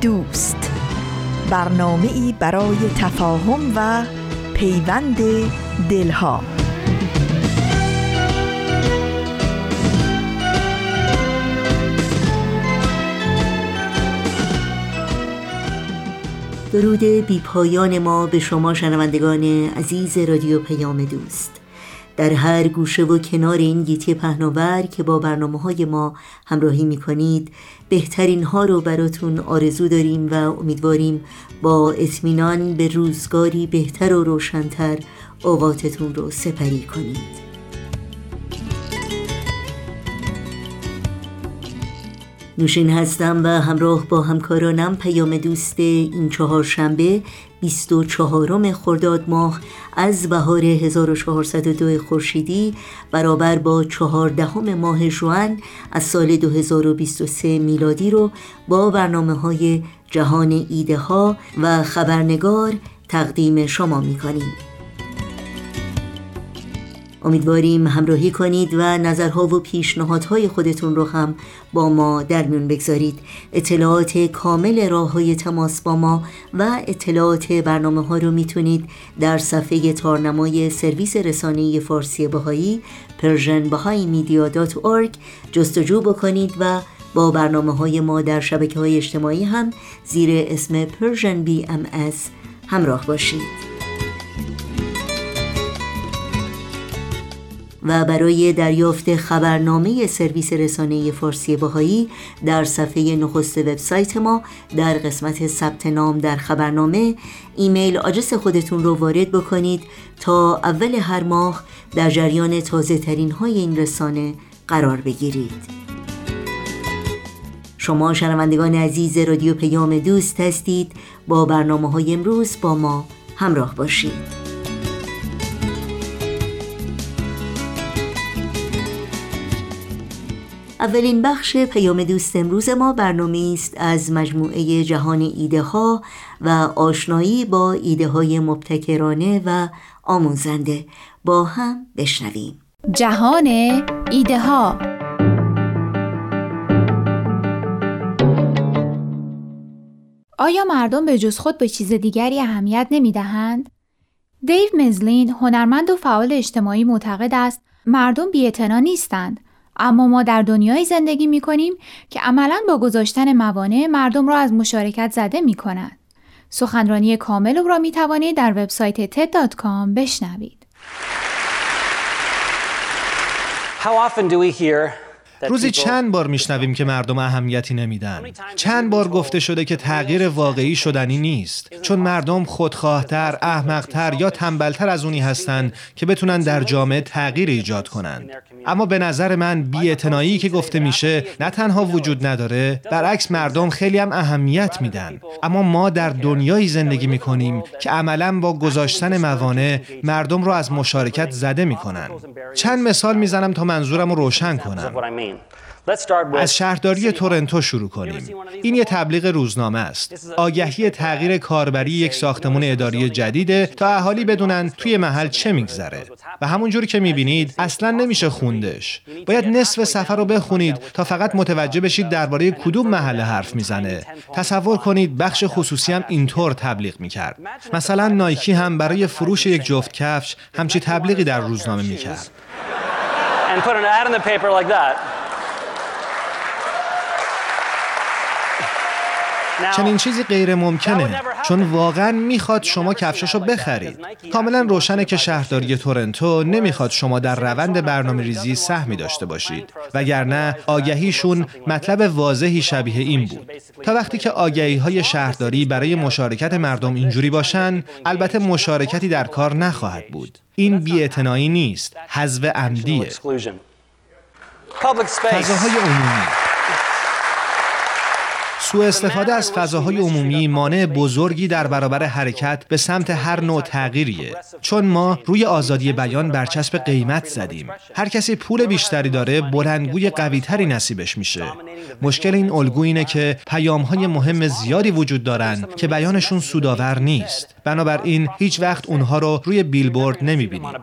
دوست. برنامه ای برای تفاهم و پیوند دلها. درود بی پایان ما به شما شنوندگان عزیز رادیو پیام دوست. در هر گوشه و کنار این گیتی پهناور که با برنامه های ما همراهی می کنید بهترین ها رو براتون آرزو داریم و امیدواریم با اطمینان به روزگاری بهتر و روشنتر اوقاتتون رو سپری کنید. نوشین هستم و همراه با همکارانم پیام دوست این چهار شنبه 24 خرداد ماه از بهار 1402 خورشیدی برابر با 14 ماه جوان از سال 2023 میلادی رو با برنامه های جهان ایده ها و خبرنگار تقدیم شما می کنیم. امیدواریم همراهی کنید و نظرها و پیشنهادهای خودتون رو هم با ما در میون بگذارید. اطلاعات کامل راه های تماس با ما و اطلاعات برنامه ها رو می‌تونید در صفحه تارنمای سرویس رسانه فارسی بهایی persianbahaimedia.org جستجو بکنید و با برنامه های ما در شبکه های اجتماعی هم زیر اسم Persian BMS همراه باشید. و برای دریافت خبرنامه سرویس رسانه فارسی باهایی در صفحه نخست وبسایت ما در قسمت ثبت نام در خبرنامه ایمیل آدرس خودتون رو وارد بکنید تا اول هر ماه در جریان تازه ترین های این رسانه قرار بگیرید. شما شنوندگان عزیز رادیو پیام دوست هستید. با برنامه های امروز با ما همراه باشید. اولین بخش پیام دوست امروز ما برنامه است از مجموعه جهان ایده ها و آشنایی با ایده های مبتکرانه و آموزنده. با هم بشنویم. جهان ایده ها آیا مردم به جز خود به چیز دیگری اهمیت نمی دهند؟ دیو مزلین هنرمند و فعال اجتماعی معتقد است مردم بی‌اعتنا نیستند. اما ما در دنیایی زندگی می کنیم که عملا با گذاشتن موانع مردم را از مشارکت زده می کند. سخنرانی کامل را می توانید در وبسایت TED.com بشنوید. How often do we hear روزی چند بار میشنویم که مردم اهمیتی نمیدن. چند بار گفته شده که تغییر واقعی شدنی نیست. چون مردم خودخواهتر احمقتر یا تنبلتر از اونی هستند که بتونن در جامعه تغییر ایجاد کنن. اما به نظر من بی‌اعتنایی که گفته میشه نه تنها وجود نداره برعکس مردم خیلی هم اهمیت میدن. اما ما در دنیایی زندگی می‌کنیم که عملا با گذاشتن موانع مردم رو از مشارکت زده می‌کنن. چند مثال می‌زنم تا منظورم رو روشن کنم. از شهرداری تورنتو شروع کنیم. این یه تبلیغ روزنامه است. آگهی تغییر کاربری یک ساختمان اداری جدیده تا اهالی بدونن توی محل چه میگذره. و همونجوری که می‌بینید اصلا نمیشه خوندش. باید نصف سفر رو بخونید تا فقط متوجه بشید درباره کدوم محله حرف می‌زنه. تصور کنید بخش خصوصی هم اینطور تبلیغ می‌کرد. مثلا نایکی هم برای فروش یک جفت کفش همچی تبلیغی در روزنامه می‌کرد. چنین چیزی غیر ممکنه چون واقعا می‌خواد شما کفششو بخرید. کاملا روشنه که شهرداری تورنتو نمی‌خواد شما در روند برنامه ریزی سهمی داشته باشید. وگرنه آگهیشون مطلب واضحی شبیه این بود. تا وقتی که آگهی های شهرداری برای مشارکت مردم اینجوری باشن البته مشارکتی در کار نخواهد بود. این بی‌اعتنایی نیست. حذف عمدیه. فضاهای عمومی. سوء استفاده از فضاهای عمومی مانع بزرگی در برابر حرکت به سمت هر نوع تغییریه. چون ما روی آزادی بیان برچسب قیمت زدیم. هر کسی پول بیشتری داره بلندگوی قویتری نصیبش میشه. مشکل این الگو اینه که پیامهای مهم زیادی وجود دارن که بیانشون سودآور نیست. بنابراین هیچ وقت اونها رو روی بیلبورد نمی‌بینید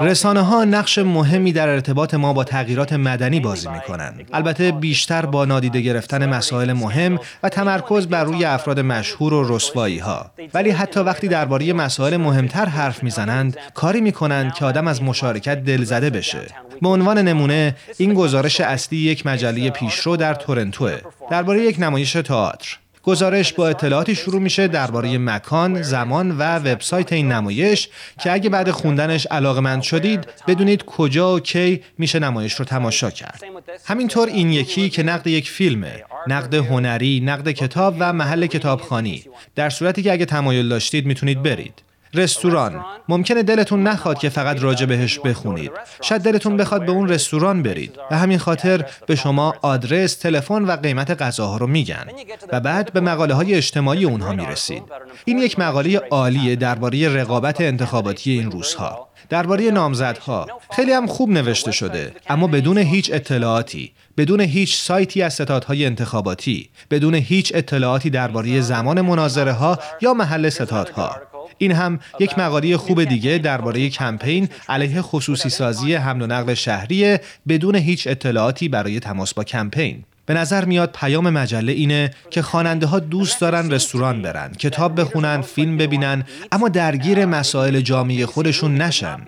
رسانه ها نقش مهمی در ارتباط ما با تغییرات مدنی بازی می کنند. البته بیشتر با نادیده گرفتن مسائل مهم و تمرکز بر روی افراد مشهور و رسوایی ها. ولی حتی وقتی درباره مسائل مهمتر حرف می‌زنند، کاری می کنند که آدم از مشارکت دلزده بشه. به عنوان نمونه، این گزارش اصلی یک مجله پیشرو در تورنتوه درباره یک نمایش تئاتر. گزارش با اطلاعاتی شروع میشه درباره مکان، زمان و وبسایت این نمایش که اگه بعد خوندنش علاقمند شدید بدونید کجا و کی میشه نمایش رو تماشا کرد. همینطور این یکی که نقد یک فیلمه، نقد هنری، نقد کتاب و محل کتابخانی. در صورتی که اگه تمایل داشتید می‌تونید برید. رستوران. ممکنه دلتون نخواد که فقط راجع بهش بخونید. شاید دلتون بخواد به اون رستوران برید. و همین خاطر به شما آدرس تلفن و قیمت غذاها رو میگن و بعد به مقاله های اجتماعی اونها می‌رسید. این یک مقاله عالیه درباره رقابت انتخاباتی این روزها. درباره نامزدها. خیلی هم خوب نوشته شده اما بدون هیچ اطلاعاتی بدون هیچ سایتی از ستادهای انتخاباتی بدون هیچ اطلاعاتی درباره زمان مناظره ها یا محل ستادها. این هم یک مقاله خوب دیگه درباره کمپین علیه خصوصی سازی حمل و نقل شهری بدون هیچ اطلاعاتی برای تماس با کمپین به نظر میاد پیام مجله اینه که خواننده ها دوست دارن رستوران برن، کتاب بخونن، فیلم ببینن، اما درگیر مسائل جامعه خودشون نشن.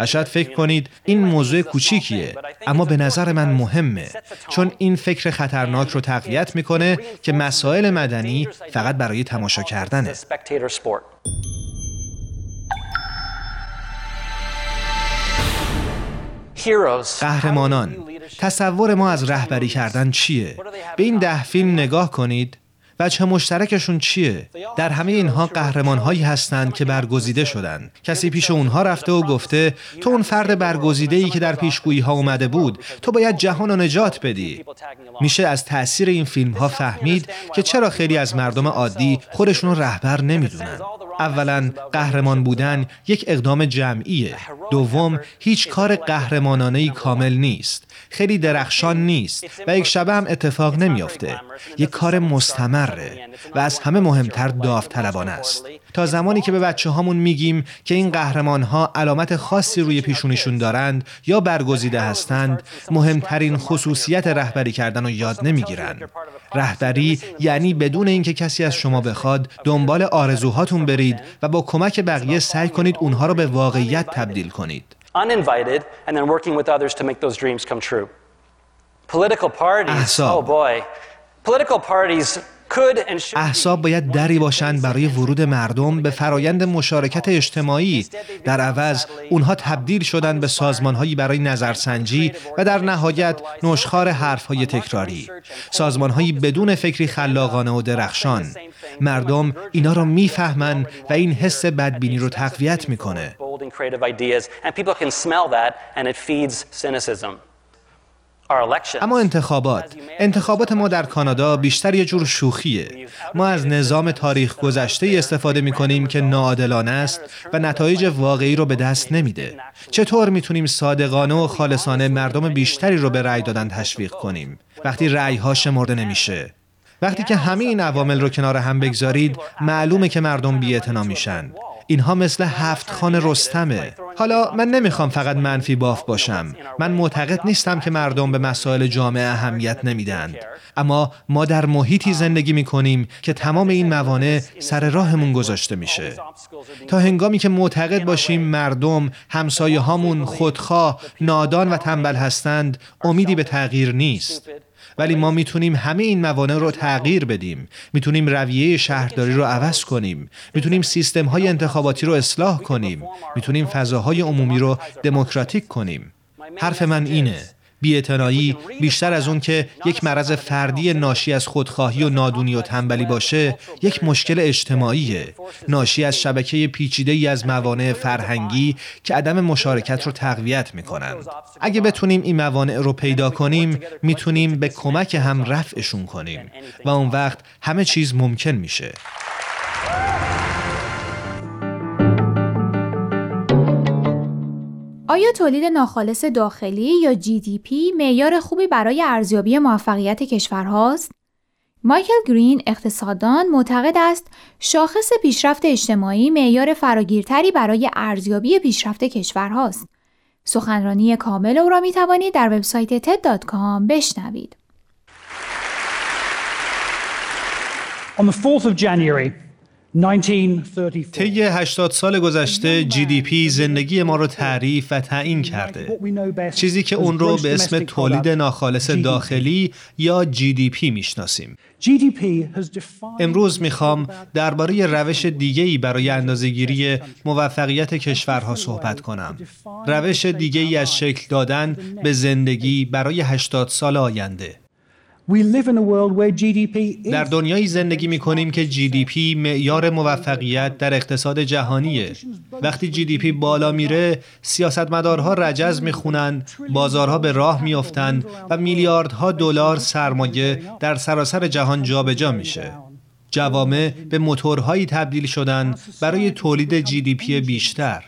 و شاید فکر کنید این موضوع کوچیکیه، اما به نظر من مهمه، چون این فکر خطرناک رو تقویت می‌کنه که مسائل مدنی فقط برای تماشا کردنه. قهرمانان. تصور ما از رهبری کردن چیه؟ به این ده فیلم نگاه کنید. بچه مشترکشون چیه؟ در همه اینها قهرمان هایی هستند که برگزیده شدند. کسی پیش اونها رفته و گفته تو اون فرد برگزیده ای که در پیشگویی ها اومده بود تو باید جهان رو نجات بدی. میشه از تاثیر این فیلم ها فهمید که چرا خیلی از مردم عادی خودشون رو رهبر نمی‌دونن. اولا قهرمان بودن یک اقدام جمعیه دوم هیچ کار قهرمانانه کامل نیست خیلی درخشان نیست و یک شبه هم اتفاق نمیافته. یک کار مستمره و از همه مهمتر داوطلبانه است. تا زمانی که به بچه هامون میگیم که این قهرمان ها علامت خاصی روی پیشونیشون دارند یا برگزیده هستند مهمترین خصوصیت رهبری کردن رو یاد نمی‌گیرن. رهبری یعنی بدون اینکه کسی از شما بخواد دنبال آرزوهاتون برید و با کمک بقیه سعی کنید اونها رو به واقعیت تبدیل کنید. احساب باید دری باشند برای ورود مردم به فرایند مشارکت اجتماعی. در عوض اونها تبدیل شدن به سازمانهایی برای نظرسنجی و در نهایت نشخار حرفهای تکراری. سازمانهایی بدون فکری خلاقانه و درخشان. مردم اینا رو می‌فهمن و این حس بدبینی رو تقویت می‌کنه. اما انتخابات. انتخابات ما در کانادا بیشتر یه جور شوخیه. ما از نظام تاریخ گذشته استفاده می کنیم که ناعادلانه است و نتایج واقعی رو به دست نمیده. چطور می‌تونیم صادقانه و خالصانه مردم بیشتری رو به رأی دادن تشویق کنیم؟ وقتی رأی ها شمرده نمیشه. وقتی که همه این عوامل رو کنار هم بگذارید معلومه که مردم بی‌اعتنا میشن. اینها مثل هفت خان رستمه. حالا من نمی‌خوام فقط منفی باف باشم. من معتقد نیستم که مردم به مسائل جامعه اهمیت نمیدند اما ما در محیطی زندگی می‌کنیم که تمام این موانع سر راهمون گذاشته میشه. تا هنگامی که معتقد باشیم مردم همسایه هامون خودخواه نادان و تنبل هستند امیدی به تغییر نیست. ولی ما می‌تونیم همه این موانع رو تغییر بدیم. می‌تونیم رویه شهرداری رو عوض کنیم. می‌تونیم سیستم های انتخاباتی رو اصلاح کنیم. می‌تونیم فضاهای عمومی رو دموکراتیک کنیم. حرف من اینه. بی‌اعتنایی بیشتر از اون که یک مرض فردی ناشی از خودخواهی و نادونی و تنبلی باشه یک مشکل اجتماعیه. ناشی از شبکه پیچیده ای از موانع فرهنگی که عدم مشارکت رو تقویت می‌کنن اگه بتونیم این موانع رو پیدا کنیم می‌تونیم به کمک هم رفعشون کنیم و اون وقت همه چیز ممکن میشه. آیا تولید ناخالص داخلی یا GDP معیار خوبی برای ارزیابی موفقیت کشورهاست؟ مایکل گرین اقتصاددان معتقد است شاخص پیشرفت اجتماعی معیار فراگیرتری برای ارزیابی پیشرفت کشورهاست. سخنرانی کامل او را می توانید در وبسایت TED.com بشنوید. On the 4th of January, طی 80 سال گذشته GDP زندگی ما رو تعریف و تعیین کرده. چیزی که اون رو به اسم تولید ناخالص داخلی یا GDP می‌شناسیم. امروز می‌خوام درباره روش دیگه‌ای برای اندازهگیری موفقیت کشورها صحبت کنم. روش دیگه‌ای از شکل دادن به زندگی برای 80 سال آینده. در دنیایی زندگی می کنیم که GDP معیار موفقیت در اقتصاد جهانیه. وقتی GDP بالا میره، سیاستمدارها رجز می‌خونن، بازارها به راه میافتند و میلیاردها دلار سرمایه در سراسر جهان جابجا جا میشه. جوامع به موتورهایی تبدیل شدن برای تولید GDP بیشتر.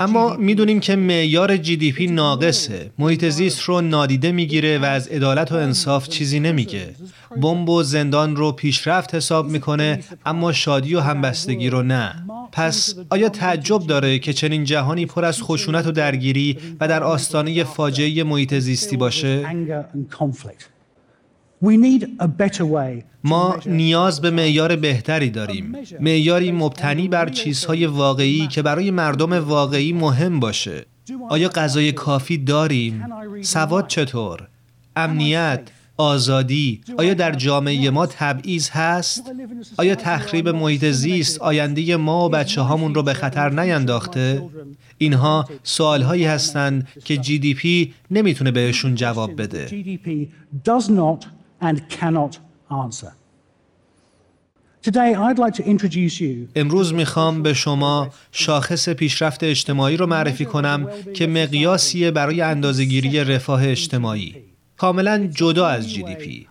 اما می‌دونیم که معیار جی دی پی ناقصه. محیط زیست رو نادیده می‌گیره و از عدالت و انصاف چیزی نمیگه. بمب و زندان رو پیشرفت حساب می‌کنه اما شادی و همبستگی رو نه. پس آیا تعجب داره که چنین جهانی پر از خشونت و درگیری و در آستانه فاجعه محیط زیستی باشه؟ ما نیاز به معیار بهتری داریم. معیاری مبتنی بر چیزهای واقعی که برای مردم واقعی مهم باشه. آیا غذای کافی داریم؟ سواد چطور؟ امنیت آزادی آیا در جامعه ما تبعیض هست؟ آیا تخریب محیط زیست آینده ما و بچه هامون رو به خطر نینداخته؟ اینها سوال هایی هستند که جی دی پی نمی‌تونه بهشون جواب بده. And cannot answer. Today, I'd like to introduce you امروز می‌خوام به شما شاخص پیشرفت اجتماعی رو معرفی کنم که مقیاسیه برای اندازهگیری رفاه اجتماعی. کاملا جدا از جی دی پی.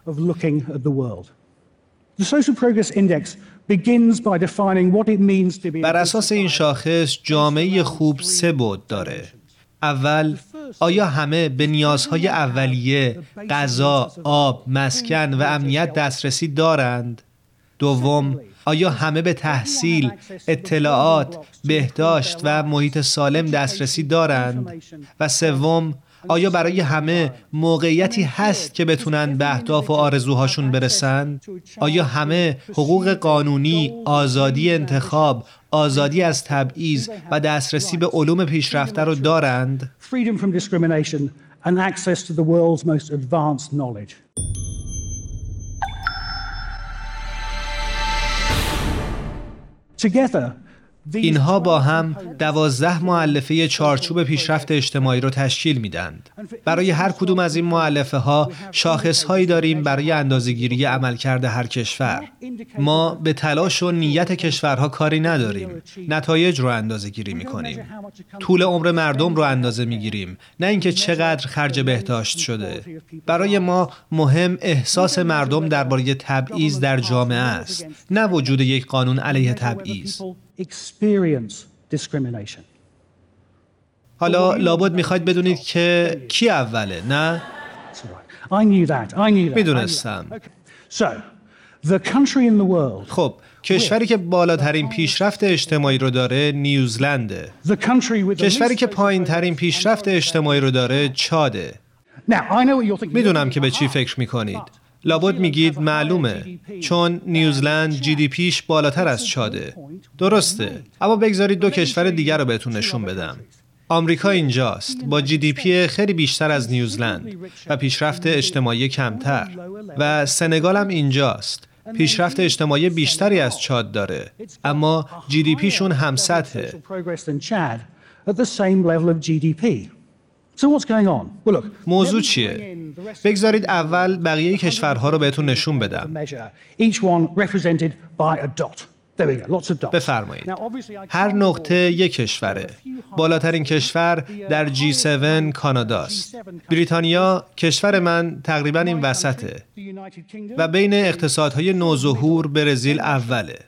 بر اساس این شاخص جامعه خوب سه بود داره. اول آیا همه به نیازهای اولیه غذا، آب، مسکن و امنیت دسترسی دارند؟ دوم، آیا همه به تحصیل، اطلاعات، بهداشت و محیط سالم دسترسی دارند؟ و سوم، آیا برای همه موقعیتی هست که بتونن به اهداف و آرزوهاشون برسن؟ آیا همه حقوق قانونی، آزادی انتخاب، آزادی از تبعیض و دسترسی به علوم پیشرفته رو دارند؟ Together, اینها با هم دوازده معلفه چارچوب پیشرفت اجتماعی را تشکیل میدند. برای هر کدوم از این معلفه ها شاخص هایی داریم برای اندازهگیری عملکرد هر کشور. ما به تلاش و نیت کشورها کاری نداریم. نتایج رو اندازه گیری می کنیم. طول عمر مردم رو اندازه می گیریم. نه اینکه چقدر خرج بهداشت شده. برای ما مهم احساس مردم درباره تبعیض در جامعه است. نه وجود یک قانون علیه تبعیض. حالا لابد می‌خواید بدونید که کی اوله نه؟ می‌دونستم. خب کشوری که بالاترین پیشرفت اجتماعی رو داره نیوزلنده. کشوری که پایین ترین پیشرفت اجتماعی رو داره چاده. می‌دونم که به چی فکر می‌کنید. لابد میگید معلومه چون نیوزلند جی دی پیش بالاتر از چاده. درسته اما بگذارید دو کشور دیگر رو بهتون نشون بدم. آمریکا اینجاست با جی دی پی خیلی بیشتر از نیوزلند و پیشرفت اجتماعی کمتر. و سنگال هم اینجاست. پیشرفت اجتماعی بیشتری از چاد داره اما جی دی پیشون هم سطحه. موضوع چیه؟ بگذارید اول بقیه کشورها رو بهتون نشون بدم. measure, each one represented by a dot. There we go, lots of dots. بفرمایید. Now, obviously, I هر نقطه یک کشوره. بالاترین کشور در G7 کاناداست. بریتانیا کشور من تقریبا این وسطه و بین اقتصادهای نوظهور برزیل اوله.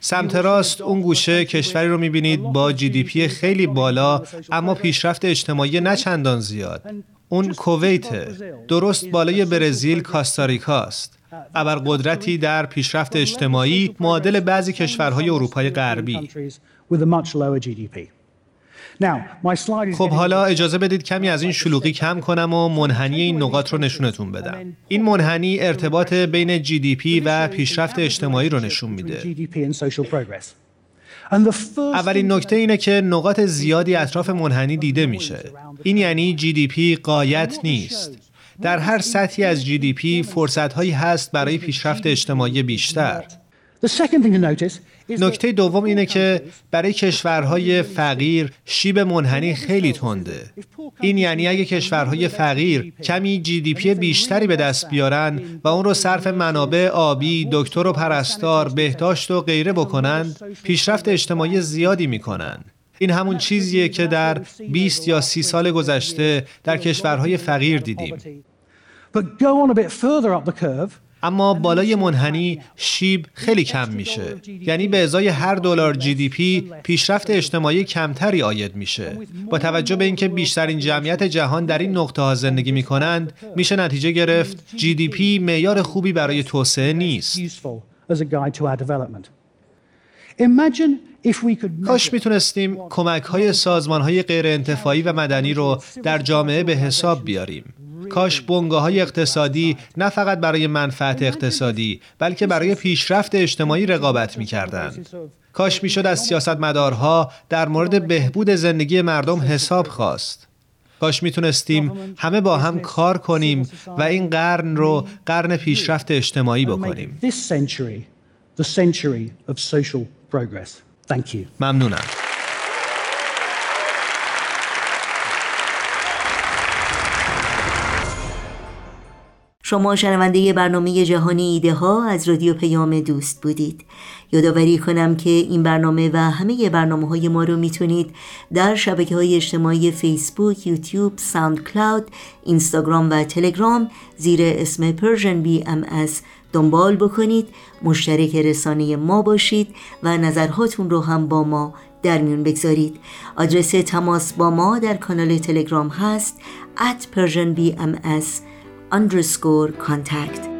سمت راست اون گوشه کشوری رو می‌بینید با جی دی پی خیلی بالا اما پیشرفت اجتماعی نه چندان زیاد. اون کویته. درست بالای برزیل کاستاریکاست. ابرقدرتی در پیشرفت اجتماعی معادل بعضی کشورهای اروپای غربی. خب حالا اجازه بدید کمی از این شلوغی کم کنم و منحنی این نقاط رو نشونتون بدم. این منحنی ارتباط بین جی دی پی و پیشرفت اجتماعی رو نشون میده. اولین نکته اینه که نقاط زیادی اطراف منحنی دیده میشه. این یعنی GDP غایت نیست. در هر سطحی از GDP فرصت هایی هست برای پیشرفت اجتماعی بیشتر. نکته دوم اینه که برای کشورهای فقیر شیب منحنی خیلی تنده. این یعنی اگه کشورهای فقیر کمی GDP بیشتری به دست بیارن و اون رو صرف منابع آبی، دکتر و پرستار، بهداشت و غیره بکنند، پیشرفت اجتماعی زیادی می‌کنن. این همون چیزیه که در 20 یا 30 سال گذشته در کشورهای فقیر دیدیم. اما بالای منحنی شیب خیلی کم میشه. یعنی به ازای هر دلار جی دی پی پیشرفت اجتماعی کمتری آید میشه. با توجه به اینکه بیشترین جمعیت جهان در این نقطه ها زندگی می‌کنند میشه نتیجه گرفت جی دی پی معیار خوبی برای توسعه نیست. کاش می‌تونستیم کمک های سازمان های غیر انتفاعی و مدنی رو در جامعه به حساب بیاریم. کاش بنگاه های اقتصادی نه فقط برای منفعت اقتصادی بلکه برای پیشرفت اجتماعی رقابت می‌کردند. کاش می‌شد از سیاستمدارها در مورد بهبود زندگی مردم حساب خواست. کاش می‌تونستیم همه با هم کار کنیم و این قرن رو قرن پیشرفت اجتماعی بکنیم. make شما شنونده برنامه جهانی ایده ها از رادیو پیام دوست بودید. یادآوری کنم که این برنامه و همه برنامه های ما رو می‌تونید در شبکه های اجتماعی فیسبوک، یوتیوب، ساوند کلاود، اینستاگرام و تلگرام زیر اسم ام از دنبال بکنید. مشترک رسانه ما باشید و نظرهاتون رو هم با ما در میون بگذارید. آدرس تماس با ما در کانال تلگرام هست at persianbms underscore contact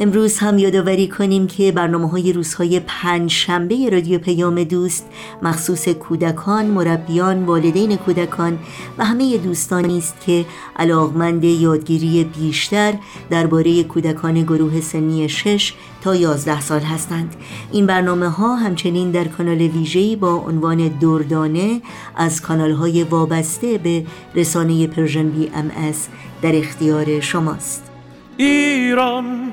امروز هم یادآوری کنیم که برنامه های روزهای پنج شنبه رادیو پیام دوست مخصوص کودکان، مربیان، والدین کودکان و همه دوستانی است که علاقمند یادگیری بیشتر درباره کودکان گروه سنی 6 تا 11 سال هستند. این برنامه ها همچنین در کانال ویژه‌ای با عنوان دردانه از کانال های وابسته به رسانه Persian BMS در اختیار شماست. ایران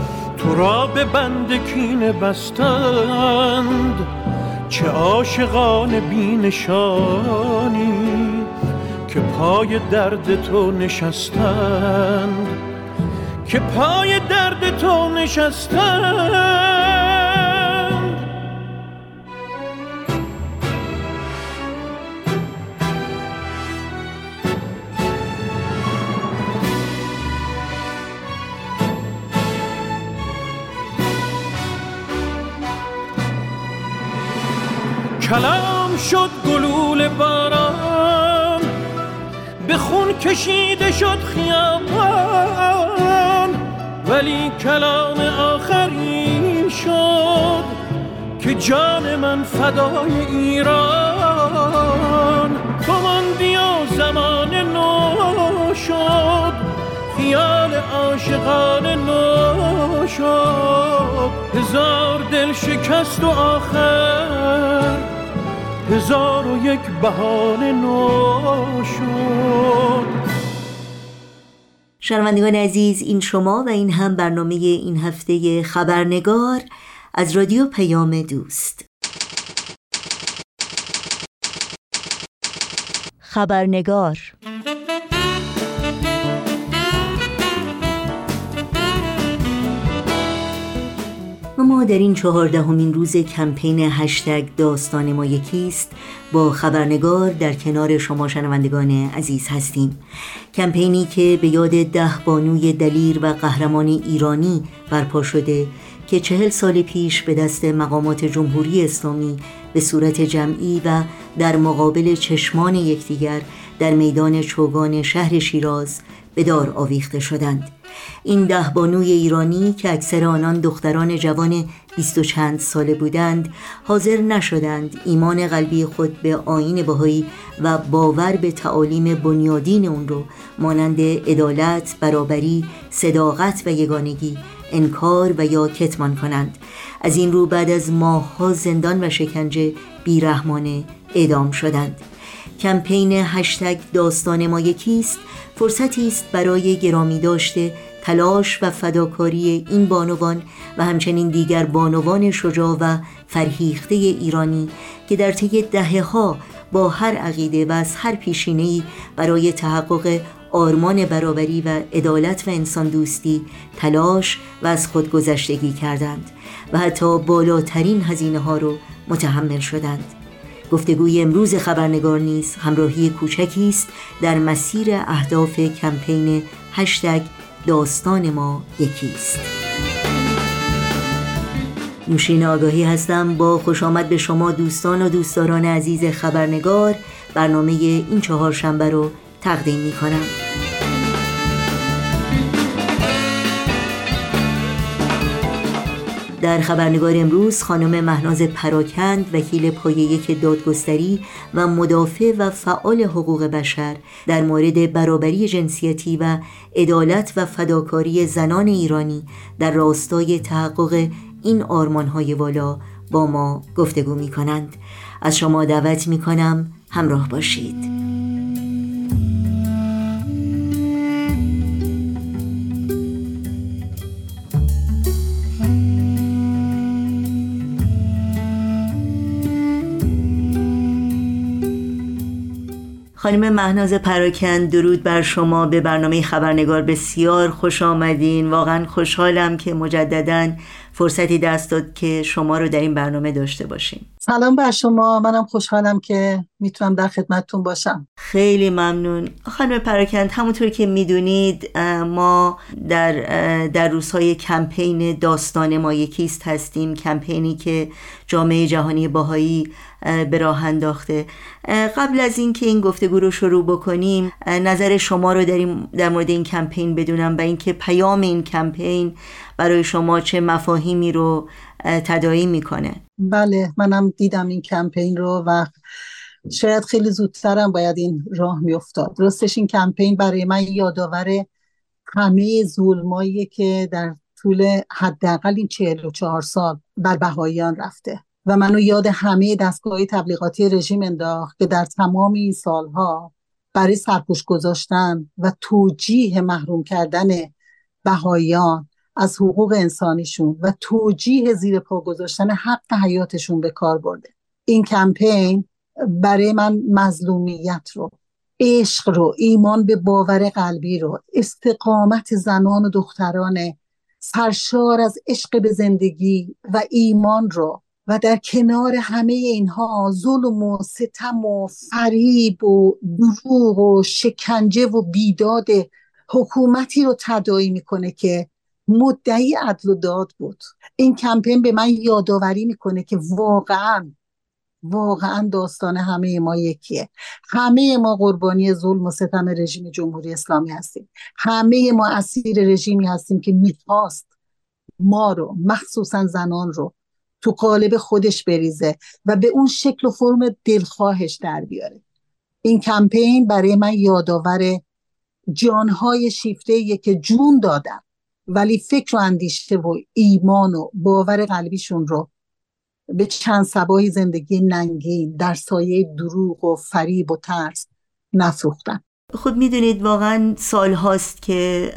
تو را به بند کینه بستند. چه عاشقان بینشانی که پای درد تو نشستند. که پای درد تو نشستند. کلام شد گلول باران به خون کشیده شد خیابان. ولی کلام آخری شد که جان من فدای ایران. تو ماندی و زمان نو شد خیال عاشقان نو شد. هزار دل شکست و آخر هزار و یک بهانه نو شد شنوندگان عزیز این شما و این هم برنامه این هفته خبرنگار از رادیو پیام دوست. خبرنگار ما در این چهاردهمین روز کمپین هشتگ داستان ما یکیست. با خبرنگار در کنار شما شنوندگان عزیز هستیم. کمپینی که به یاد ده بانوی دلیر و قهرمان ایرانی برپا شده که چهل سال پیش به دست مقامات جمهوری اسلامی به صورت جمعی و در مقابل چشمان یکدیگر در میدان چوگان شهر شیراز به دار آویخته شدند. این ده بانوی ایرانی که اکثر آنان دختران جوان بیست و چند ساله بودند حاضر نشدند ایمان قلبی خود به آین بهایی و باور به تعالیم بنیادین اون رو مانند عدالت، برابری، صداقت و یگانگی انکار و یا کتمان کنند. از این رو بعد از ماهها زندان و شکنجه بیرحمانه اعدام شدند. کمپین هشتگ داستان ما یکیست فرصتی است برای گرامی داشته تلاش و فداکاری این بانوان و همچنین دیگر بانوان شجاع و فرهیخته ایرانی که در طی دهه ها با هر عقیده و از هر پیشینه‌ای برای تحقق آرمان برابری و عدالت و انسان دوستی تلاش و از خودگذشتگی کردند و حتی بالاترین هزینه ها رو متحمل شدند. گفتگوی امروز خبرنگار نیز همراهی کوچکی است در مسیر اهداف کمپین هشتگ داستان ما یکیست نوشین آگاهی هستم. با خوش آمد به شما دوستان و دوستداران عزیز خبرنگار. برنامه این چهار شنبه رو تقدیم می کنم در خبرنگار امروز خانم مهناز پراکند وکیل پایه یک دادگستری و مدافع و فعال حقوق بشر در مورد برابری جنسیتی و عدالت و فداکاری زنان ایرانی در راستای تحقق این آرمانهای والا با ما گفتگو می کنند از شما دعوت می کنم همراه باشید. خانم مهناز پراکن درود بر شما. به برنامه خبرنگار بسیار خوش آمدین. واقعا خوشحالم که مجددا فرصتی دست داد که شما رو در این برنامه داشته باشیم. سلام بر شما. منم خوشحالم که می‌تونم در خدمتتون باشم. خیلی ممنون. خانم پراکند همونطور که می‌دونید ما در در روزهای کمپین داستان ما یکیست هستیم. کمپینی که جامعه جهانی باهایی به راه انداخته. قبل از اینکه این گفتگو رو شروع بکنیم نظر شما رو در, در مورد این کمپین بدونم و اینکه پیام این کمپین برای شما چه مفاهیمی رو تدایی می‌کنه. بله منم دیدم این کمپین رو و شاید خیلی زودترم باید این راه میافتاد. راستش این کمپین برای من یادآور همه ظلمایی که در طول حداقل این چهل و چهار سال بر بهاییان رفته. و منو یاد همه دستگاه تبلیغاتی رژیم انداخت که در تمام این سالها برای سرپوش گذاشتن و توجیه محروم کردن بهاییان از حقوق انسانیشون و توجیه زیر پا گذاشتن حق حیاتشون به کار برده. این کمپین برای من مظلومیت رو عشق رو ایمان به باور قلبی رو استقامت زنان و دختران سرشار از عشق به زندگی و ایمان رو و در کنار همه اینها ظلم و ستم و فریب و دروغ و شکنجه و بیداد حکومتی رو تدایی می‌کنه که مدعی عدل و داد بود. این کمپین به من یادآوری می‌کنه که واقعا واقعا داستان همه ما یکیه. همه ما قربانی ظلم و ستم رژیم جمهوری اسلامی هستیم. همه ما اسیر رژیمی هستیم که می‌خواست ما رو مخصوصا زنان رو تو قالب خودش بریزه و به اون شکل و فرم دلخواهش در بیاره. این کمپین برای من یادآور جانهای شیفته که جون دادن ولی فکر و اندیشه و ایمان و باور قلبیشون رو به چند سبایی زندگی ننگین در سایه دروغ و فریب و ترس نفروختن خود می‌دونید واقعا سال هاست که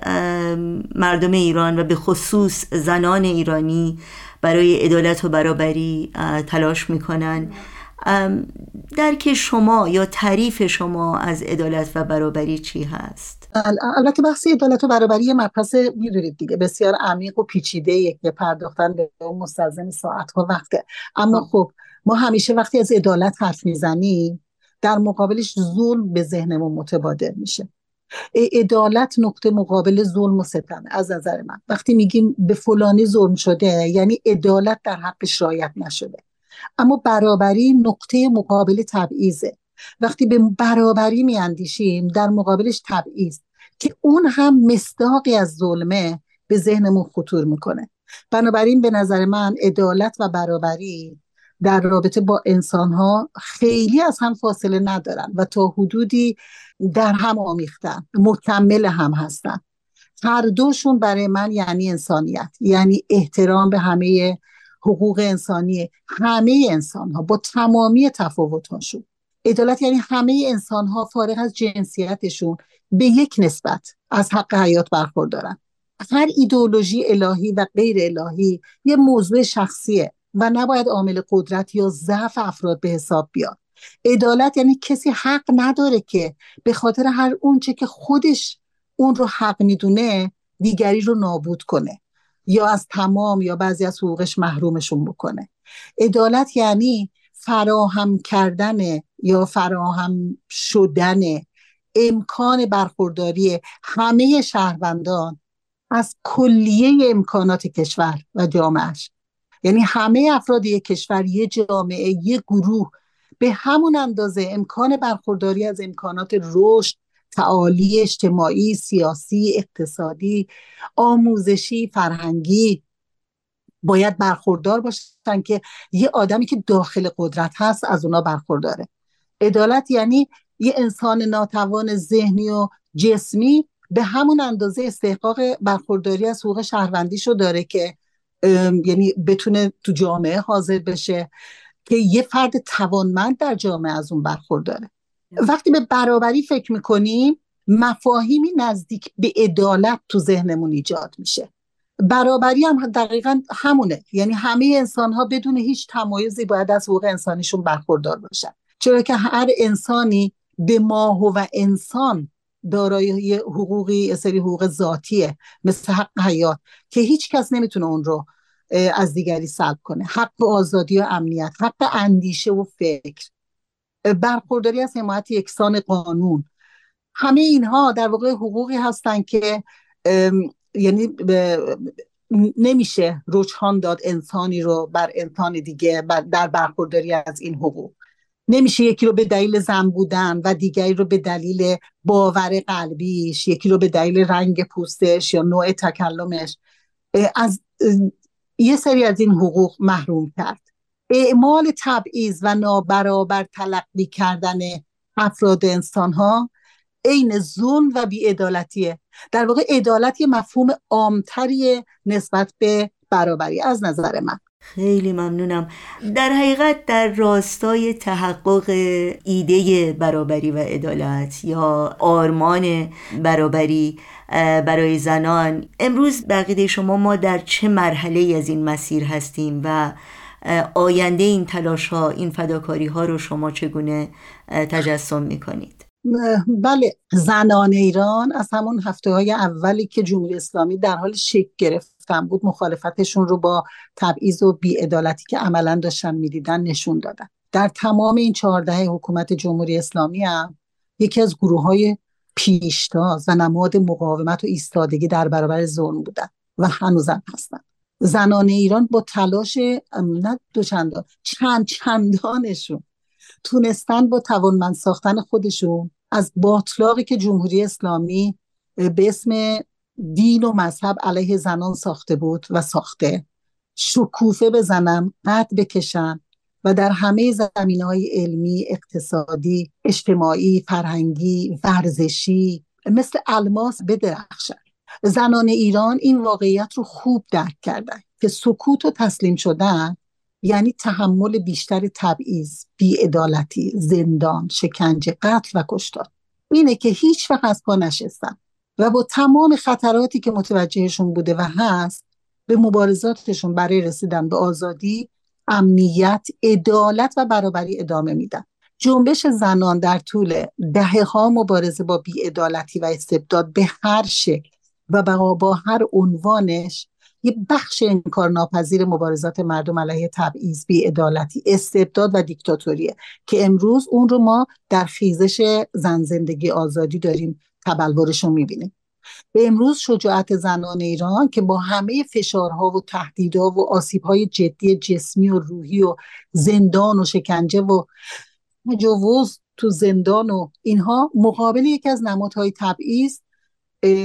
مردم ایران و به خصوص زنان ایرانی برای عدالت و برابری تلاش می‌کنن. درک شما یا تعریف شما از عدالت و برابری چی هست؟ البته بحث عدالت و برابری مبحث می‌دونید دیگه بسیار عمیق و پیچیده که پرداختن به اون مستلزم ساعت ها وقته اما خب ما همیشه وقتی از عدالت حرف می‌زنیم در مقابلش ظلم به ذهنمون متبادر میشه. عدالت نقطه مقابل ظلم و ستمه از نظر من. وقتی میگیم به فلانی ظلم شده یعنی عدالت در حقش رعایت نشده. اما برابری نقطه مقابل تبعیضه. وقتی به برابری میاندیشیم در مقابلش تبعیض. که اون هم مصداقی از ظلمه به ذهنمون خطور می‌کنه. بنابراین به نظر من عدالت و برابری در رابطه با انسان ها خیلی از هم فاصله ندارن و تا حدودی در هم آمیختن مکمل هم هستن. هر دوشون برای من یعنی انسانیت یعنی احترام به همه حقوق انسانی همه انسان ها با تمامی تفاوت هاشون عدالت یعنی همه انسان ها فارغ از جنسیتشون به یک نسبت از حق حیات برخوردارن. هر ایدئولوژی الهی و غیر الهی یه موضوع شخصیه. و نباید عامل قدرت یا ضعف افراد به حساب بیاد. عدالت یعنی کسی حق نداره که به خاطر هر اونچه که خودش اون رو حق می‌دونه دیگری رو نابود کنه یا از تمام یا بعضی از حقوقش محرومشون بکنه. عدالت یعنی فراهم کردن یا فراهم شدن امکان برخورداری همه شهروندان از کلیه امکانات کشور و جامعهش یعنی همه افراد یک کشور یک جامعه یک گروه به همون اندازه امکان برخورداری از امکانات رشد تعالی اجتماعی سیاسی اقتصادی آموزشی فرهنگی باید برخوردار باشن که یه آدمی که داخل قدرت هست از اونا برخورداره. عدالت یعنی یه انسان ناتوان ذهنی و جسمی به همون اندازه استحقاق برخورداری از حقوق شهروندیشو داره که یعنی بتونه تو جامعه حاضر بشه که یه فرد توانمند در جامعه از اون برخورداره. وقتی به برابری فکر می‌کنیم مفاهیمی نزدیک به عدالت تو ذهنمون ایجاد میشه. برابری هم دقیقا همونه. یعنی همه انسان ها بدون هیچ تمایزی باید از حقوق انسانیشون برخوردار باشن. چرا که هر انسانی به ماه و انسان دارای حقوقی سری حقوق ذاتیه مثل حق حیات که هیچ کس نمی‌تونه اون رو از دیگری سلب کنه. حق آزادی و امنیت حق اندیشه و فکر. برخورداری از حمایت یکسان قانون. همه اینها در واقع حقوقی هستند که یعنی نمیشه رجحان داد انسانی رو بر انسان دیگه در برخورداری از این حقوق. نمیشه یکی رو به دلیل زن بودن و دیگری رو به دلیل باور قلبیش یکی رو به دلیل رنگ پوستش یا نوع تکلمش از یه سری از این حقوق محروم کرد. اعمال تبعیض و نابرابر تلقی کردن افراد انسان ها عین ظلم و بیعدالتیه. در واقع عدالت یه مفهوم عامتری نسبت به برابری از نظر من. خیلی ممنونم. در حقیقت در راستای تحقق ایده برابری و عدالت یا آرمان برابری برای زنان امروز بقیده شما ما در چه مرحله از این مسیر هستیم و آینده این تلاش ها این فداکاری ها رو شما چگونه تجسم می‌کنید؟ بله زنان ایران از همون هفته های اولی که جمهوری اسلامی در حال شکل گرفتن بود مخالفتشون رو با تبعیض و بیعدالتی که عملا داشتن می‌دیدن نشون دادن. در تمام این چهارده حکومت جمهوری اسلامی هم یکی از گروه های پیشتاز و نماد مقاومت و ایستادگی در برابر ظلم بودن و هنوزم هستن. زنان ایران با تلاش نه دو چندان چند چندانشون تونستن با توانمند ساختن خودشون از باطلاقی که جمهوری اسلامی به اسم دین و مذهب علیه زنان ساخته بود و ساخته. شکوفه بزنن قد بکشن و در همه زمین های علمی، اقتصادی، اجتماعی، فرهنگی، ورزشی مثل الماس بدرخشن زنان ایران این واقعیت رو خوب درک کردن که سکوت و تسلیم شدن یعنی تحمل بیشتر تبعیض، بیعدالتی، زندان، شکنجه، قتل و کشتار. اینه که هیچ وقت از پا نشستن. و با تمام خطراتی که متوجهشون بوده و هست به مبارزاتشون برای رسیدن به آزادی امنیت عدالت و برابری ادامه میدن. جنبش زنان در طول دهه ها مبارزه با بیعدالتی و استبداد به هر شکل و با هر عنوانش یه بخش انکار ناپذیر مبارزات مردم علیه تبعیض بیعدالتی استبداد و دیکتاتوریه که امروز اون رو ما در خیزش زن زندگی آزادی داریم. تبلورش رو می‌بینیم به امروز شجاعت زنان ایران که با همه فشارها و تهدیدها و آسیبهای جدی جسمی و روحی و زندان و شکنجه و تجاوز تو زندان و اینها مقابل یکی از نمادهای تبعیض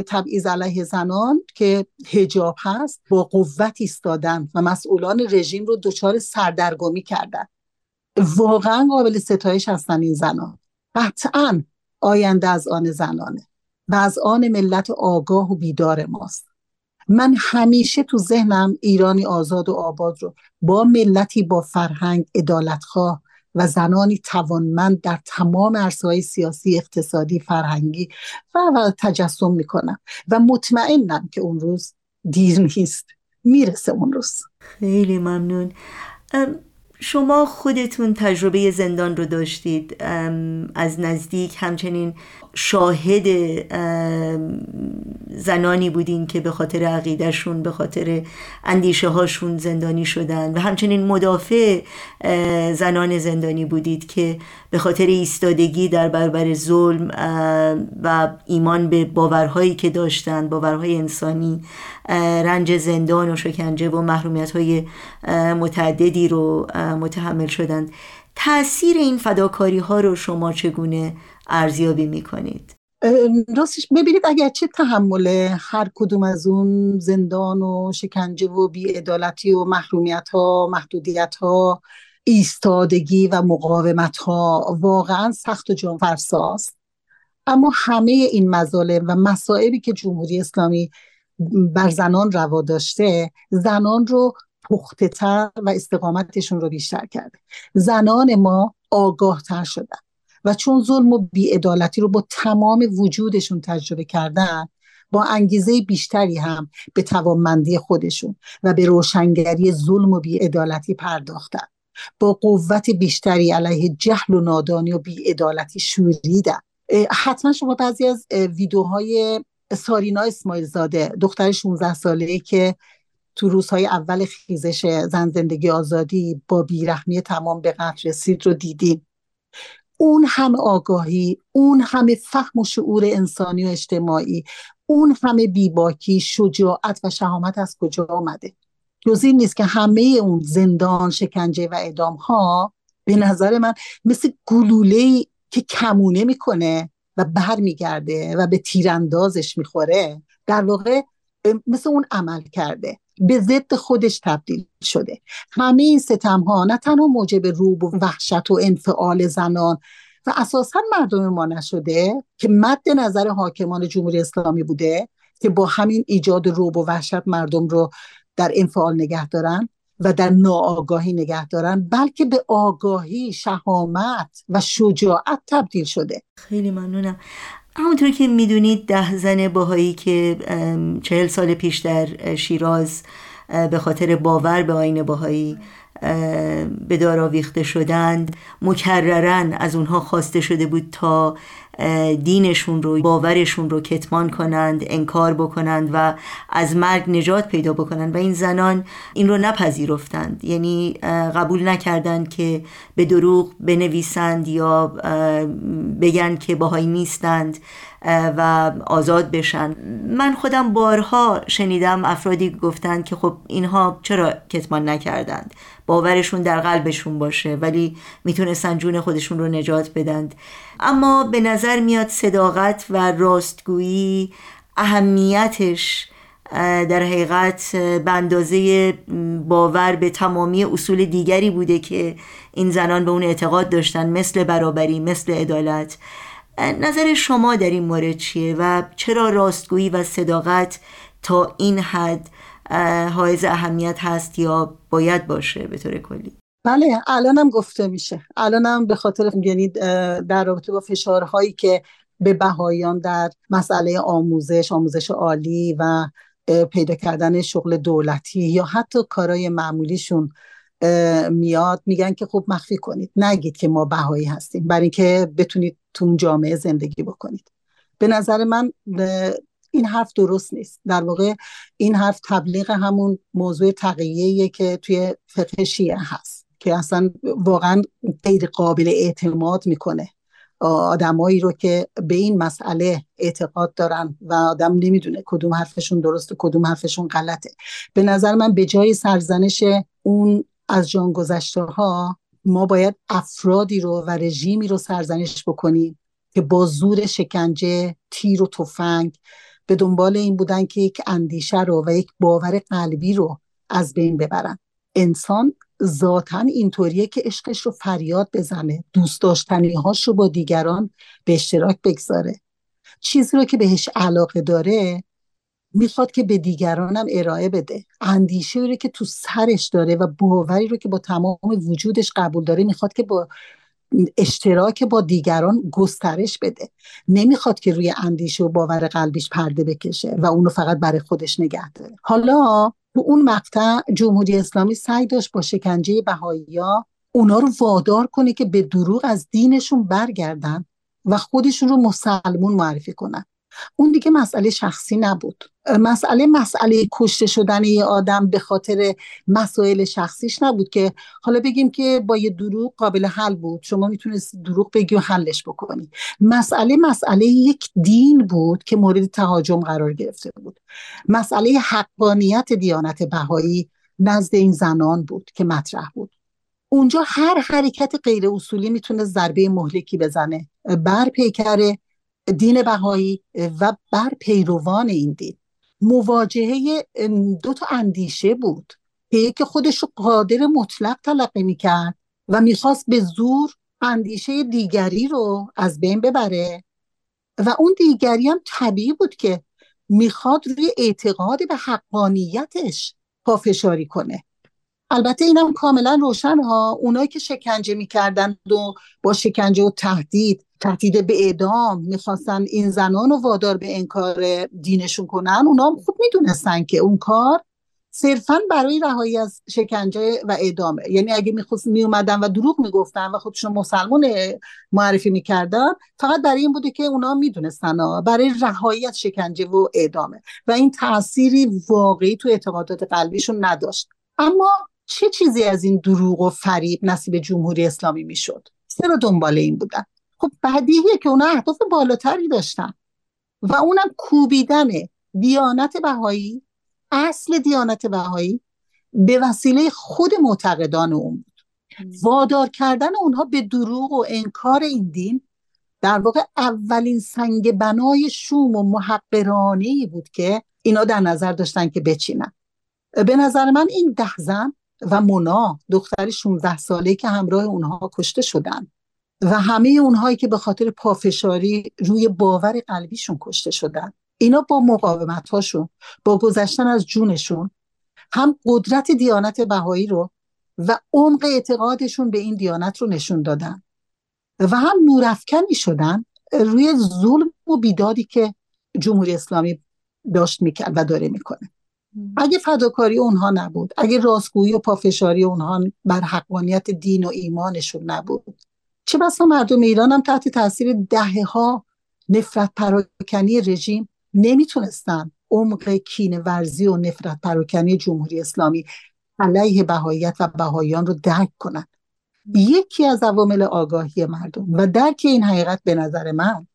تبعیض علیه زنان که هجاب هست با قوت ایستادن و مسئولان رژیم رو دچار سردرگمی کردن. واقعا قابل ستایش هستن این زنان. قطعا آینده از آن زنانه. و از آن ملت آگاه و بیدار ماست. من همیشه تو ذهنم ایرانی آزاد و آباد رو با ملتی با فرهنگ عدالتخواه و زنانی توانمند در تمام عرصه‌های سیاسی اقتصادی فرهنگی و, تجسم می‌کنم و مطمئنم که اون روز دیر نیست می‌رسه اون روز. خیلی ممنون. شما خودتون تجربه زندان رو داشتید از نزدیک همچنین شاهد زنانی بودین که به خاطر عقیدهشون به خاطر اندیشه هاشون زندانی شدن. و همچنین مدافع زنان زندانی بودید که به خاطر ایستادگی در برابر ظلم و ایمان به باورهایی که داشتن باورهای انسانی رنج زندان و شکنجه و محرومیت های متعددی رو متحمل شدند. تاثیر این فداکاری ها رو شما چگونه ارزیابی می‌کنید. راستش ببینید اگرچه تحمل هر کدوم از اون زندان و شکنجه و بیعدالتی و محرومیت ها محدودیت ها ایستادگی و مقاومت ها واقعا سخت و جانفرساست. اما همه این مظالم و مسائبی که جمهوری اسلامی بر زنان روا داشته زنان رو پخته تر و استقامتشون رو بیشتر کرده. زنان ما آگاه تر شدن. و چون ظلم و بیعدالتی رو با تمام وجودشون تجربه کردن با انگیزه بیشتری هم به توانمندی خودشون و به روشنگری ظلم و بیعدالتی پرداختن. با قوت بیشتری علیه جهل و نادانی و بیعدالتی شوریدن. حتما شما بعضی از ویدوهای سارینا اسماعیل زاده دختر 16 ساله که تو روزهای اول خیزش زن زندگی آزادی با بیرحمی تمام به قتل رسید رو دیدیم. اون همه آگاهی اون همه فهم و شعور انسانی و اجتماعی اون همه بیباکی شجاعت و شهامت از کجا آمده؟ جز این نیست که همه اون زندان شکنجه و اعدام ها به نظر من مثل گلوله که کمونه می‌کنه و بر میگرده و به تیراندازش می‌خوره در واقع مثل اون عمل کرده. به ضد خودش تبدیل شده. همه این ستم ها نه تنها موجب روب و وحشت و انفعال زنان و اساسا مردم ما نشده که مد نظر حاکمان جمهوری اسلامی بوده که با همین ایجاد روب و وحشت مردم رو در انفعال نگه دارن و در ناآگاهی نگه دارن بلکه به آگاهی شهامت و شجاعت تبدیل شده. خیلی ممنونم. همونطور که می‌دونید ده زن باهایی که چهل سال پیش در شیراز به خاطر باور به آین باهایی به دار آویخته شدند مکررن از اونها خواسته شده بود تا دینشون رو باورشون رو کتمان کنند انکار بکنند و از مرگ نجات پیدا بکنند. و این زنان این رو نپذیرفتند. یعنی قبول نکردند که به دروغ بنویسند یا بگن که باهایی نیستند. و آزاد بشن. من خودم بارها شنیدم افرادی گفتند که خب اینها چرا کتمان نکردند؟ باورشون در قلبشون باشه ولی می‌تونستن جون خودشون رو نجات بدند. اما به نظر میاد صداقت و راستگویی اهمیتش در حقیقت به اندازه باور به تمامی اصول دیگری بوده که این زنان به اون اعتقاد داشتن مثل برابری مثل عدالت. نظر شما در این مورد چیه و چرا راستگویی و صداقت تا این حد حائز اهمیت هست یا باید باشه به طور کلی؟ بله الانم گفته میشه. الانم به خاطر یعنی در رابطه با فشارهایی که به بهایان در مسئله آموزش آموزش عالی و پیدا کردن شغل دولتی یا حتی کارهای معمولیشون میاد میگن که خب مخفی کنید. نگید که ما بهایی هستیم. برای اینکه بتونید تو جامعه زندگی بکنید. به نظر من این حرف درست نیست. در واقع این حرف تبلیغ همون موضوع تقییه که توی فقه شیعه هست. که اصلا واقعا غیر قابل اعتماد می‌کنه. آدمایی رو که به این مسئله اعتقاد دارن و آدم نمی‌دونه کدوم حرفشون درست و کدوم حرفشون غلطه. به نظر من به جای سرزنش اون از جان گذشته ها ما باید افرادی رو و رژیمی رو سرزنش بکنیم که با زور شکنجه تیر و تفنگ به دنبال این بودن که یک اندیشه رو و یک باور قلبی رو از بین ببرن. انسان ذاتا اینطوریه که عشقش رو فریاد بزنه دوست داشتنی هاش رو با دیگران به اشتراک بگذاره. چیزی رو که بهش علاقه داره می‌خواد که به دیگرانم ارائه بده. اندیشه رو که تو سرش داره و باوری رو که با تمام وجودش قبول داره می‌خواد که با اشتراک با دیگران گسترش بده. نمی‌خواد که روی اندیشه و باور قلبیش پرده بکشه و اونو فقط برای خودش نگه داره. حالا تو اون مقطع جمهوری اسلامی سعی داشت با شکنجه بهایی اونا رو وادار کنه که به دروغ از دینشون برگردن و خودشون رو مسلمون معرفی کنن. اون دیگه مسئله شخصی نبود. مسئله مسئله کشته شدن یه آدم به خاطر مسائل شخصیش نبود که حالا بگیم که با یه دروغ قابل حل بود. شما می‌تونست دروغ بگی و حلش بکنی. مسئله مسئله یک دین بود که مورد تهاجم قرار گرفته بود. مسئله حقانیت دیانت بهایی نزد این زنان بود که مطرح بود. اونجا هر حرکت غیر اصولی می‌تونه ضربه مهلکی بزنه. بر پیکر دین بهایی و بر پیروان این دین. مواجهه دو تا اندیشه بود. که یکی خودش رو قادر مطلق تلقی می‌کرد و می‌خواست به زور اندیشه دیگری رو از بین ببره. و اون دیگری هم طبیعی بود که می‌خواد روی اعتقاد به حقانیتش پافشاری کنه. البته اینم کاملا روشن ها اونایی که شکنجه می‌کردن و با شکنجه و تهدید تهدید به اعدام می‌خواستن این زنان رو وادار به انکار دینشون کنن اونا هم خوب می‌دونستن که اون کار صرفا برای رهایی از شکنجه و اعدامه. یعنی اگه می‌خواست میومدن و دروغ می‌گفتن و خودشون مسلمان معرفی می‌کردن فقط برای این بوده که اونا می‌دونستن برای رهایی از شکنجه و اعدامه. و این تأثیری واقعی تو اعتقادات قلبیشون نداشت. اما چه چیزی از این دروغ و فریب نصیب جمهوری اسلامی می‌شد؟ چرا دنبال این بودن. خب بدیهیه که اونا اهداف بالاتری داشتن. و اونم کوبیدن دیانت بهایی اصل دیانت بهایی به وسیله خود معتقدان اون بود. وادار کردن اونها به دروغ و انکار این دین در واقع اولین سنگ بنای شوم و محقرانه بود که اینا در نظر داشتن که بچینن. به نظر من این ده زن و مونا دختری 16 ساله که همراه اونها کشته شدن. و همه اونهایی که به خاطر پافشاری روی باور قلبیشون کشته شدن. اینا با مقاومت هاشون با گذشتن از جونشون هم قدرت دیانت بهایی رو و عمق اعتقادشون به این دیانت رو نشون دادن. و هم نورافکنی شدن روی ظلم و بیدادی که جمهوری اسلامی داشت می‌کرد و داره می‌کنه. اگه فداکاری اونها نبود اگه راستگویی و پافشاری اونها بر حقانیت دین و ایمانشون نبود. چه بسا مردم ایران هم تحت تاثیر دهه ها نفرت پراکنی رژیم نمی‌تونستن عمق کین ورزی و نفرت پراکنی جمهوری اسلامی علیه بهاییت و بهاییان رو درک کنن. یکی از عوامل آگاهی مردم و درک این حقیقت به نظر من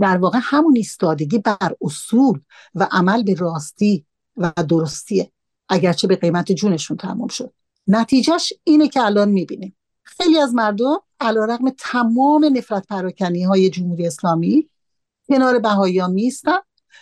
در واقع همون ایستادگی بر اصول و عمل به راستی و درستیه. اگرچه به قیمت جونشون تمام شد. نتیجهش اینه که الان می‌بینیم. خیلی از مردم علا رقم تمام نفرت پراکنی های جمهوری اسلامی کنار بهایی ها میستن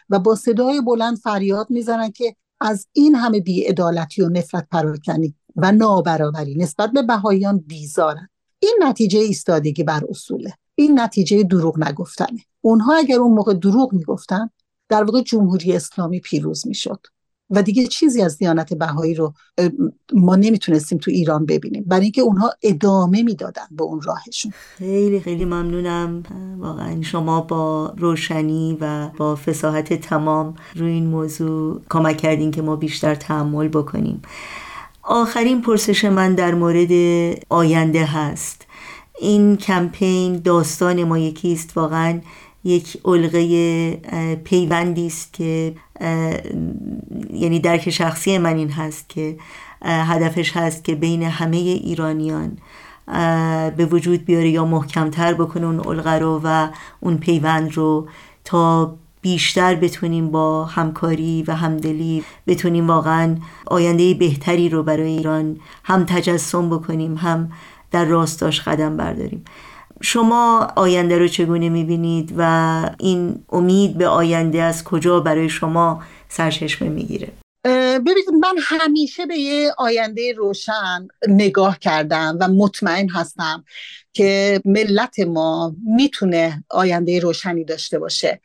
و با صدای بلند فریاد می‌زنن که از این همه بیعدالتی و نفرت پراکنی و نابرابری نسبت به بهاییان بیزارن. این نتیجه ایستادگی بر اصوله. این نتیجه دروغ نگفتنه. اونها اگر اون موقع دروغ می‌گفتن در واقع جمهوری اسلامی پیروز می‌شد. و دیگه چیزی از دیانت بهایی رو ما نمی‌تونستیم تو ایران ببینیم. برای اینکه اونها ادامه می‌دادن به اون راهشون. خیلی خیلی ممنونم. واقعا شما با روشنی و با فساحت تمام روی این موضوع کمک کردین که ما بیشتر تحمل بکنیم. آخرین پرسش من در مورد آینده هست. این کمپین داستان ما یکیست واقعا یک علقه پیوندی است که یعنی درک شخصی من این هست که هدفش هست که بین همه ایرانیان به وجود بیاره یا محکمتر بکنه اون علقه رو و اون پیوند رو تا بیشتر بتونیم با همکاری و همدلی بتونیم واقعا آینده بهتری رو برای ایران هم تجسم بکنیم هم در راستاش قدم برداریم. شما آینده رو چگونه می‌بینید و این امید به آینده از کجا برای شما سرچشمه می‌گیره؟ ببینید من همیشه به یه آینده روشن نگاه کردم و مطمئن هستم که ملت ما می‌تونه آینده روشنی داشته باشه.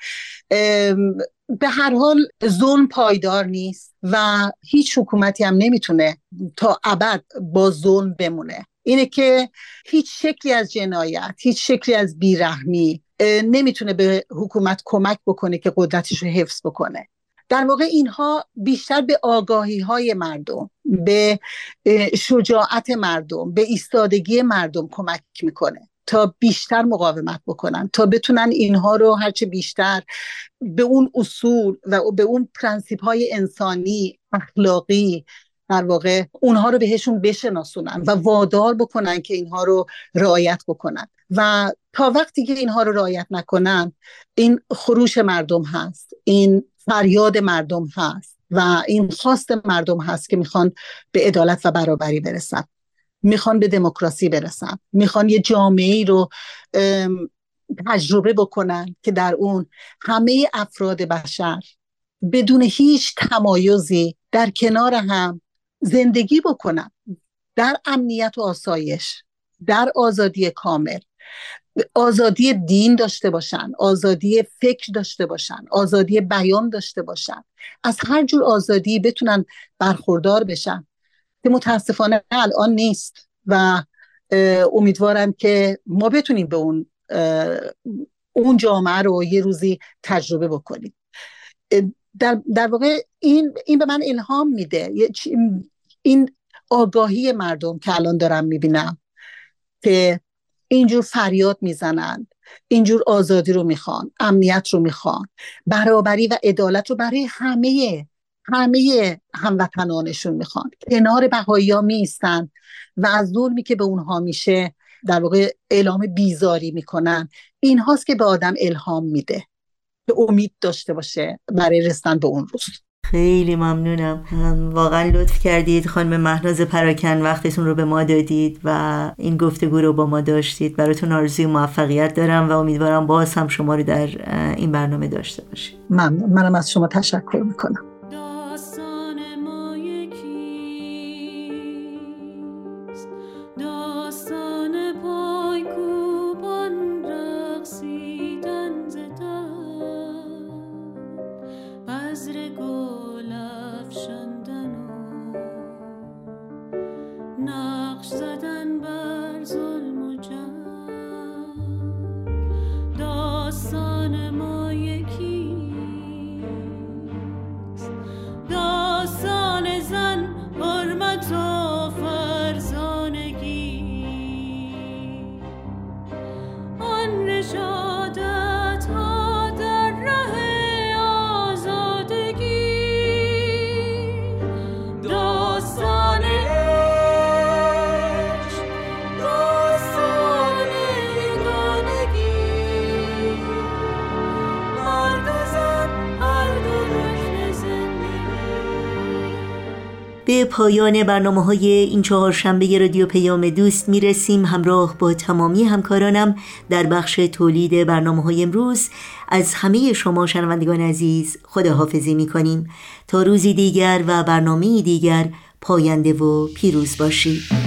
به هر حال ظلم پایدار نیست و هیچ حکومتی هم نمی‌تونه تا ابد با ظلم بمونه. اینه که هیچ شکلی از جنایت هیچ شکلی از بیرحمی نمی‌تونه به حکومت کمک بکنه که قدرتش رو حفظ بکنه. در واقع اینها بیشتر به آگاهی های مردم به شجاعت مردم به ایستادگی مردم کمک می‌کنه تا بیشتر مقاومت بکنن تا بتونن اینها رو هرچه بیشتر به اون اصول و به اون پرنسیپ های انسانی اخلاقی در واقع اونها رو بهشون بشناسونن و وادار بکنن که اینها رو رعایت بکنن. و تا وقتی که اینها رو رعایت نکنن این خروش مردم هست این فریاد مردم هست و این خواست مردم هست که می‌خوان به عدالت و برابری برسن. می‌خوان به دموکراسی برسن. می‌خوان یه جامعه ای رو تجربه بکنن که در اون همه افراد بشر بدون هیچ تمایزی در کنار هم زندگی بکنن در امنیت و آسایش در آزادی کامل. آزادی دین داشته باشن آزادی فکر داشته باشن آزادی بیان داشته باشن. از هر جور آزادی بتونن برخوردار بشن. که متاسفانه الان نیست و امیدوارم که ما بتونیم به اون اون جامعه رو یه روزی تجربه بکنیم. در, در واقع این, این به من الهام میده. این آگاهی مردم که الان دارم می‌بینم که اینجور فریاد می‌زنند اینجور آزادی رو می‌خوان امنیت رو می‌خوان برابری و عدالت رو برای همه همه هموطنانشون می‌خوان. کنار بهایی ها میستن و از ظلمی که به اونها میشه در واقع اعلام بیزاری می‌کنن. این هاست که به آدم الهام میده که امید داشته باشه برای رسیدن به اون روز. خیلی ممنونم. واقعا لطف کردید. خانم مهناز پراکن وقتتون رو به ما دادید و این گفتگو رو با ما داشتید. براتون آرزوی موفقیت دارم و امیدوارم باز هم شما رو در این برنامه داشته باشید ممنون. منم از شما تشکر می‌کنم. به پایان برنامه های این چهار شنبه رادیو پیام دوست می‌رسیم. همراه با تمامی همکارانم در بخش تولید برنامه های امروز از همه شما شنوندگان عزیز خداحافظی می‌کنیم. تا روزی دیگر و برنامه دیگر پاینده و پیروز باشید.